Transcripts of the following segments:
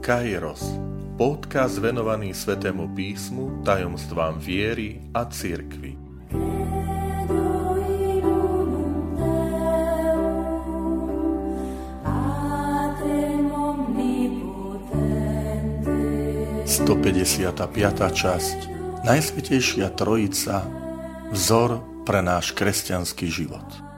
Kairos, podcast venovaný Svetému písmu, tajomstvám viery a cirkvi. Sto časť Najsvetejšia Trojica Vzor pre náš kresťanský život.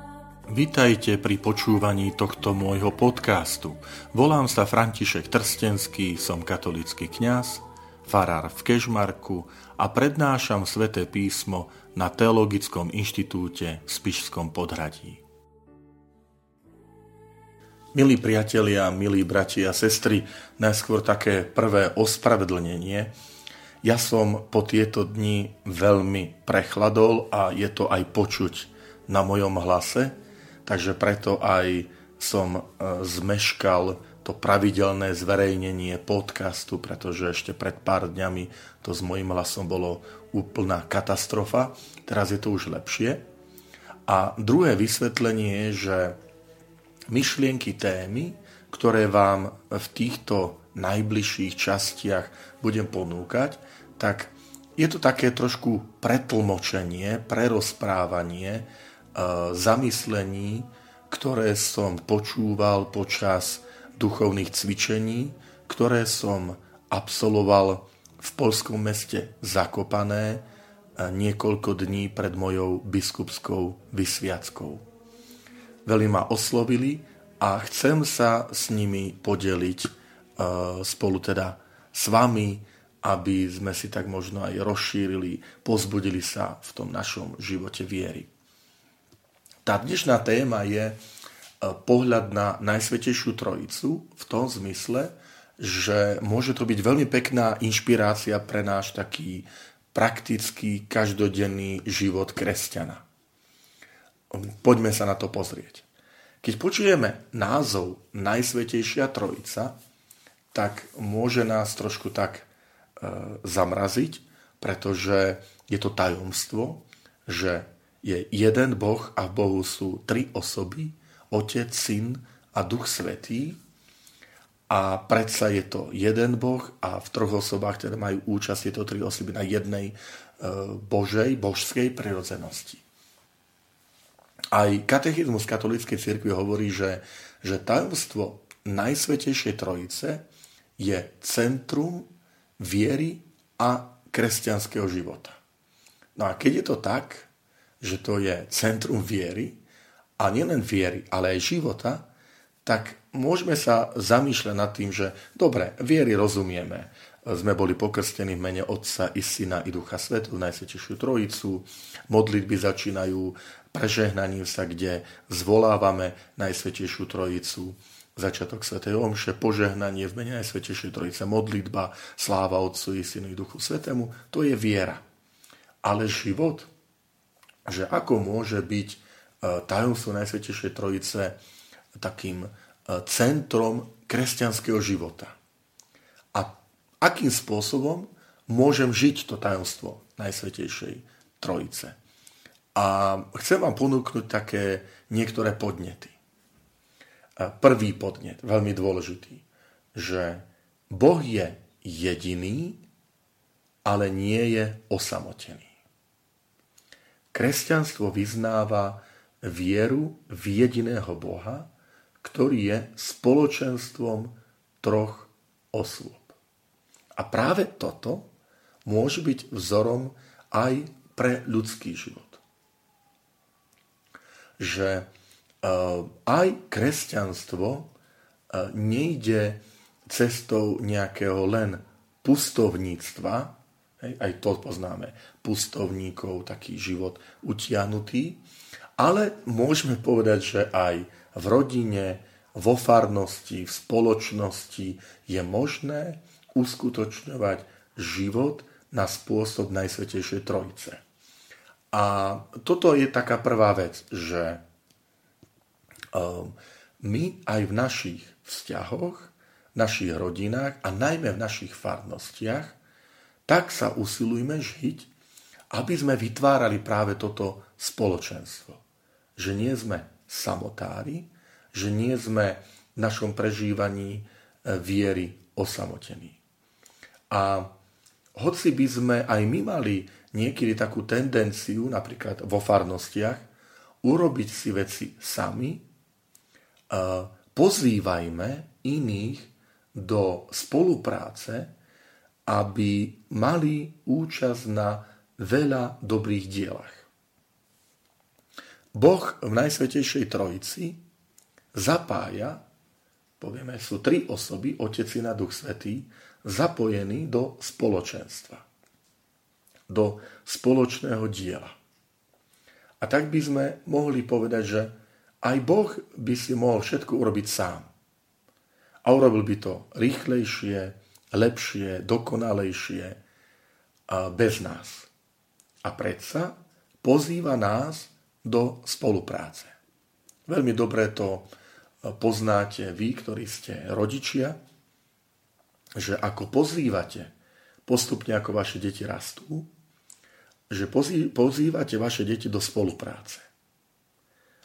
Vitajte pri počúvaní tohto môjho podcastu. Volám sa František Trstenský, som katolický kňaz, farár v Kežmarku a prednášam sväté písmo na Teologickom inštitúte v Spišskom podhradí. Milí priatelia, milí bratia a sestry, najskôr také prvé ospravedlnenie. Ja som po tieto dni veľmi prechladol a je to aj počuť na mojom hlase, takže preto aj som e, zmeškal to pravidelné zverejnenie podcastu, pretože ešte pred pár dňami to s mojim hlasom bolo úplná katastrofa. Teraz je to už lepšie. A druhé vysvetlenie je, že myšlienky témy, ktoré vám v týchto najbližších častiach budem ponúkať, tak je to také trošku pretlmočenie, prerozprávanie zamyslení, ktoré som počúval počas duchovných cvičení, ktoré som absolvoval v polskom meste Zakopané e, niekoľko dní pred mojou biskupskou vysviackou. Veľmi ma oslovili a chcem sa s nimi podeliť e, spolu teda s vami, aby sme si tak možno aj rozšírili, pozbudili sa v tom našom živote viery. Tá dnešná téma je e, pohľad na Najsvetejšiu Trojicu v tom zmysle, že môže to byť veľmi pekná inšpirácia pre náš taký praktický, každodenný život kresťana. Poďme sa na to pozrieť. Keď počujeme názov Najsvetejšia Trojica, tak môže nás trošku tak e, zamraziť, pretože je to tajomstvo, že je jeden Boh a v Bohu sú tri osoby, Otec, Syn a Duch Svetý. A predsa je to jeden Boh a v troch osobách, ktoré majú účasť, je to tri osoby na jednej e, Božej, božskej prirodzenosti. Aj katechizmus katolíckej cirkvi hovorí, že, že tajomstvo Najsvetejšej Trojice je centrum viery a kresťanského života. No a keď je to tak, že to je centrum viery, a nielen viery, ale aj života, tak môžeme sa zamýšľať nad tým, že dobre, viery rozumieme. Sme boli pokrstení v mene Otca i Syna i Ducha Svetu, Najsvetejšiu Trojicu. Modlitby začínajú prežehnaním sa, kde zvolávame Najsvetejšiu Trojicu. Začiatok Svetej Omše, požehnanie v mene Najsvetejšej Trojice, modlitba, sláva Otcu i Synu i Duchu Svetému. To je viera. Ale život, že ako môže byť e, tajomstvo Najsvetejšej Trojice takým e, centrom kresťanského života. A akým spôsobom môžem žiť to tajomstvo Najsvetejšej Trojice. A chcem vám ponúknuť také niektoré podnety. E, prvý podnet, veľmi dôležitý, že Boh je jediný, ale nie je osamotený. Kresťanstvo vyznáva vieru v jediného Boha, ktorý je spoločenstvom troch osôb. A práve toto môže byť vzorom aj pre ľudský život. Že eh, aj kresťanstvo eh, nejde cestou nejakého len pustovníctva, Hej, aj to poznáme. Pustovníkov, taký život utiahnutý. Ale môžeme povedať, že aj v rodine, vo farnosti, v spoločnosti je možné uskutočňovať život na spôsob Najsvetejšej Trojice. A toto je taká prvá vec, že um, my aj v našich vzťahoch, v našich rodinách a najmä v našich farnostiach tak sa usilujme žiť, aby sme vytvárali práve toto spoločenstvo. Že nie sme samotári, že nie sme v našom prežívaní e, viery osamotení. A hoci by sme aj my mali niekedy takú tendenciu, napríklad vo farnostiach, urobiť si veci sami, pozývajme iných do spolupráce, aby mali účasť na veľa dobrých dielach. Boh v Najsvetejšej Trojici zapája, povieme, sú tri osoby, Otec a Duch Svetý, zapojení do spoločenstva, do spoločného diela. A tak by sme mohli povedať, že aj Boh by si mohol všetko urobiť sám. A urobil by to rýchlejšie, lepšie, dokonalejšie bez nás. A predsa pozýva nás do spolupráce. Veľmi dobre to poznáte vy, ktorí ste rodičia, že ako pozývate postupne, ako vaše deti rastú, že pozývate vaše deti do spolupráce.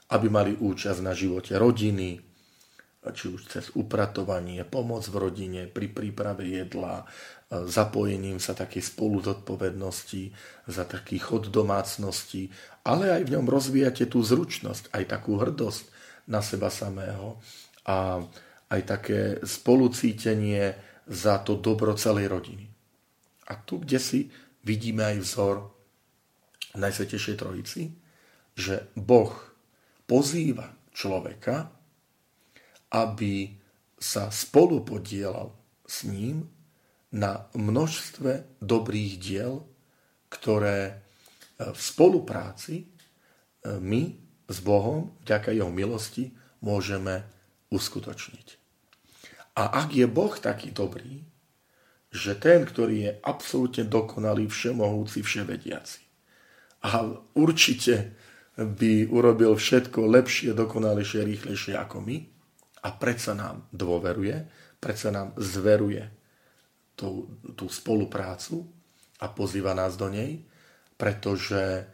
Aby mali účasť na živote rodiny, či už cez upratovanie, pomoc v rodine, pri príprave jedla, zapojením sa takej spolu zodpovednosti, za taký chod domácnosti, ale aj v ňom rozvíjate tú zručnosť, aj takú hrdosť na seba samého a aj také spolucítenie za to dobro celej rodiny. A tu, kde si vidíme aj vzor Najsvetejšej Trojici, že Boh pozýva človeka, aby sa spolu podielal s ním na množstve dobrých diel, ktoré e, v spolupráci e, my s Bohom, vďaka jeho milosti, môžeme uskutočniť. A ak je Boh taký dobrý, že ten, ktorý je absolútne dokonalý, všemohúci, vševediaci, a určite by urobil všetko lepšie, dokonalejšie, rýchlejšie ako my, a predsa nám dôveruje, predsa nám zveruje tú, tú spoluprácu a pozýva nás do nej, pretože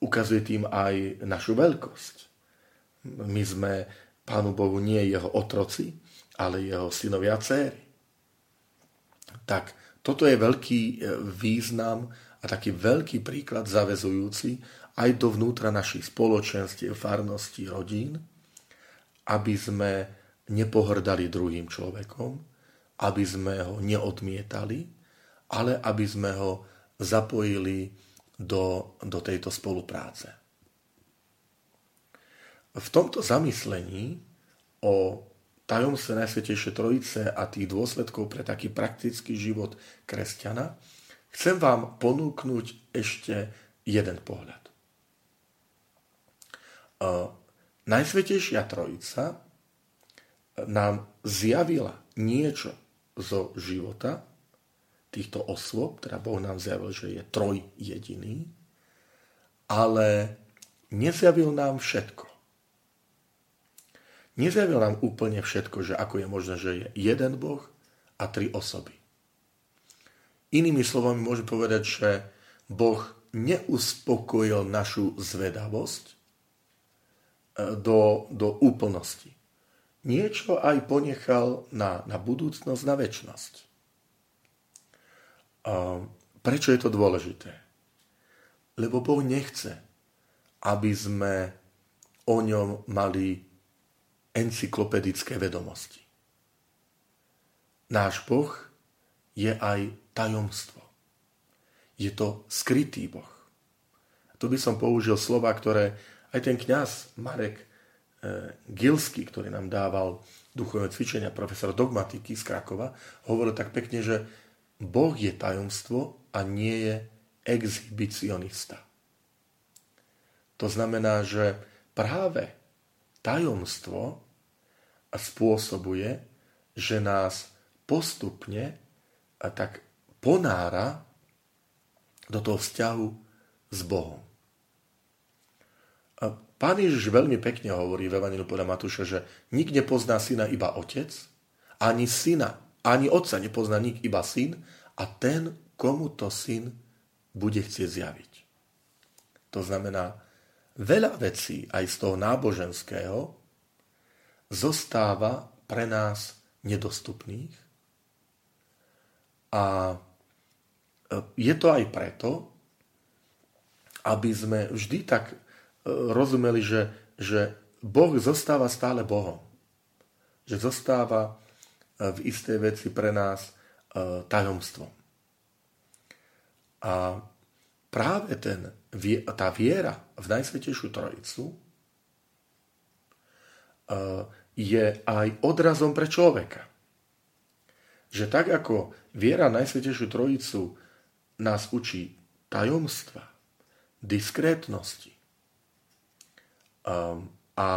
ukazuje tým aj našu veľkosť. My sme Pánu Bohu nie jeho otroci, ale jeho synovia a céry. Tak toto je veľký e, význam a taký veľký príklad zavezujúci aj dovnútra našich spoločenstiev, farností, rodín, aby sme nepohrdali druhým človekom, aby sme ho neodmietali, ale aby sme ho zapojili do, do tejto spolupráce. V tomto zamyslení o tajomstve Najsvetejšej Trojice a tých dôsledkov pre taký praktický život kresťana, chcem vám ponúknuť ešte jeden pohľad. Najsvetejšia Trojica nám zjavila niečo zo života týchto osôb, teda Boh nám zjavil, že je troj jediný, ale nezjavil nám všetko. Nezjavil nám úplne všetko, že ako je možné, že je jeden Boh a tri osoby. Inými slovami môžem povedať, že Boh neuspokojil našu zvedavosť e, do, do úplnosti. Niečo aj ponechal na, na budúcnosť, na väčnosť. A prečo je to dôležité? Lebo Boh nechce, aby sme o ňom mali encyklopedické vedomosti. Náš Boh je aj tajomstvo. Je to skrytý Boh. Tu by som použil slova, ktoré aj ten kňaz Marek Gilsky, ktorý nám dával duchové cvičenia, profesor dogmatiky z Krakova, hovoril tak pekne, že Boh je tajomstvo a nie je exhibicionista. To znamená, že práve tajomstvo spôsobuje, že nás postupne tak ponára do toho vzťahu s Bohom. Pán Ježiš veľmi pekne hovorí v Evangeliu podľa Matúša, že nik nepozná syna iba otec, ani syna, ani otca nepozná nik iba syn a ten, komu to syn bude chcieť zjaviť. To znamená, veľa vecí aj z toho náboženského zostáva pre nás nedostupných, A e, je to aj preto, aby sme vždy tak rozumeli, že, že Boh zostáva stále Bohom. Že zostáva e, v istej veci pre nás tajomstvom. A práve ten, tá viera v Najsvetejšiu Trojicu je aj odrazom pre človeka. Že tak ako viera Najsvetejšiu Trojicu nás učí tajomstva, diskrétnosti a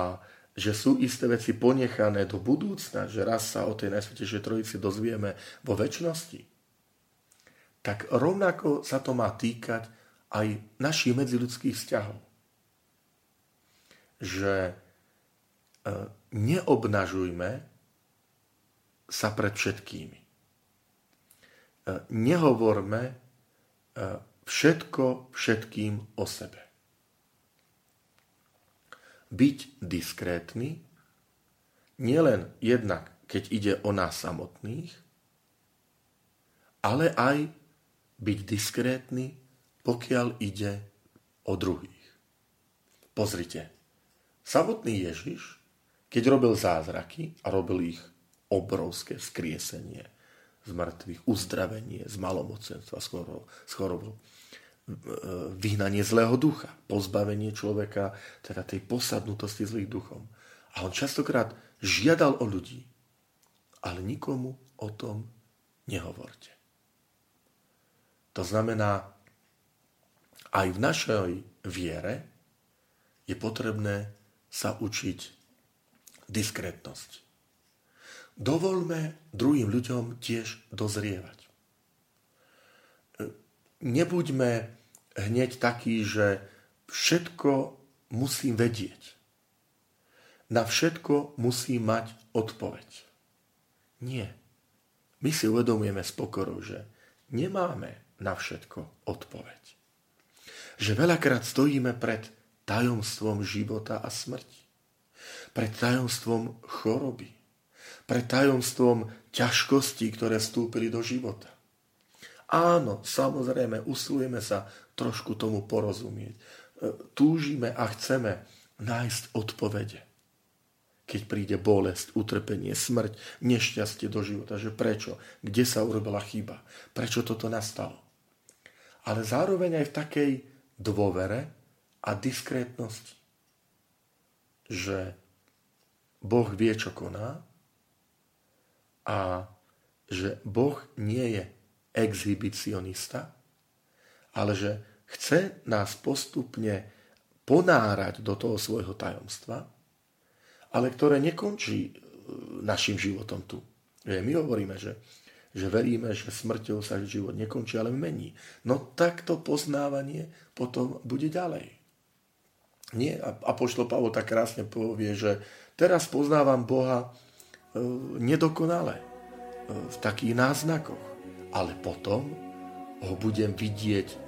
že sú isté veci ponechané do budúcna, že raz sa o tej Najsvetejšej Trojici dozvieme vo väčšnosti, tak rovnako sa to má týkať aj našich medziludských vzťahov. Že uh, neobnažujme sa pred všetkými. E, nehovorme e, všetko všetkým o sebe. Byť diskrétny, nielen jednak, keď ide o nás samotných, ale aj byť diskrétny, pokiaľ ide o druhých. Pozrite, samotný Ježiš keď robil zázraky a robil ich obrovské vzkriesenie z mŕtvych, uzdravenie z malomocenstva, s chorobou, vyhnanie zlého ducha, pozbavenie človeka, teda tej posadnutosti zlých duchom. A on častokrát žiadal o ľudí, ale nikomu o tom nehovorte. To znamená, aj v našej viere je potrebné sa učiť diskrétnosť. Dovolme druhým ľuďom tiež dozrievať. Nebuďme hneď takí, že všetko musím vedieť. Na všetko musím mať odpoveď. Nie. My si uvedomujeme s pokorou, že nemáme na všetko odpoveď. Že veľakrát stojíme pred tajomstvom života a smrti pred tajomstvom choroby, pred tajomstvom ťažkostí, ktoré vstúpili do života. Áno, samozrejme, usilujeme sa trošku tomu porozumieť. E, túžime a chceme nájsť odpovede. Keď príde bolesť, utrpenie, smrť, nešťastie do života, že prečo, kde sa urobila chyba, prečo toto nastalo. Ale zároveň aj v takej dôvere a diskrétnosti, že Boh vie, čo koná a že Boh nie je exhibicionista, ale že chce nás postupne ponárať do toho svojho tajomstva, ale ktoré nekončí e, našim životom tu. My hovoríme, že, že veríme, že smrťou sa život nekončí, ale mení. No takto poznávanie potom bude ďalej. Nie, a pošlo Pavol tak krásne povie, že Teraz poznávam Boha e, nedokonale, e, v takých náznakoch. Ale potom ho budem vidieť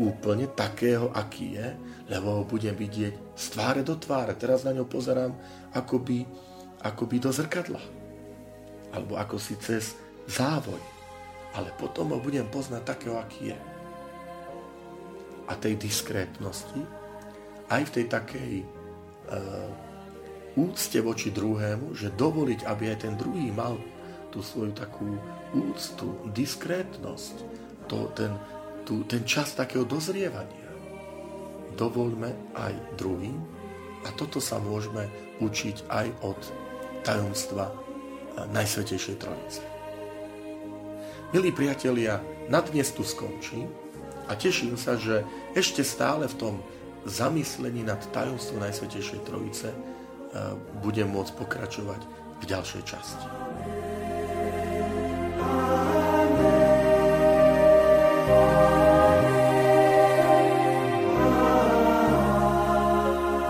úplne takého, aký je, lebo ho budem vidieť z tváre do tváre. Teraz na ňo pozerám akoby, akoby do zrkadla. Alebo ako si cez závoj. Ale potom ho budem poznať takého, aký je. A tej diskrétnosti, aj v tej takej e, úcte voči druhému, že dovoliť, aby aj ten druhý mal tú svoju takú úctu, diskrétnosť, to, ten, tú, ten čas takého dozrievania. Dovolme aj druhým a toto sa môžeme učiť aj od tajomstva Najsvetejšej Trojice. Milí priatelia, na dnes tu skončím a teším sa, že ešte stále v tom zamyslení nad tajomstvom Najsvetejšej Trojice budem môcť pokračovať v ďalšej časti.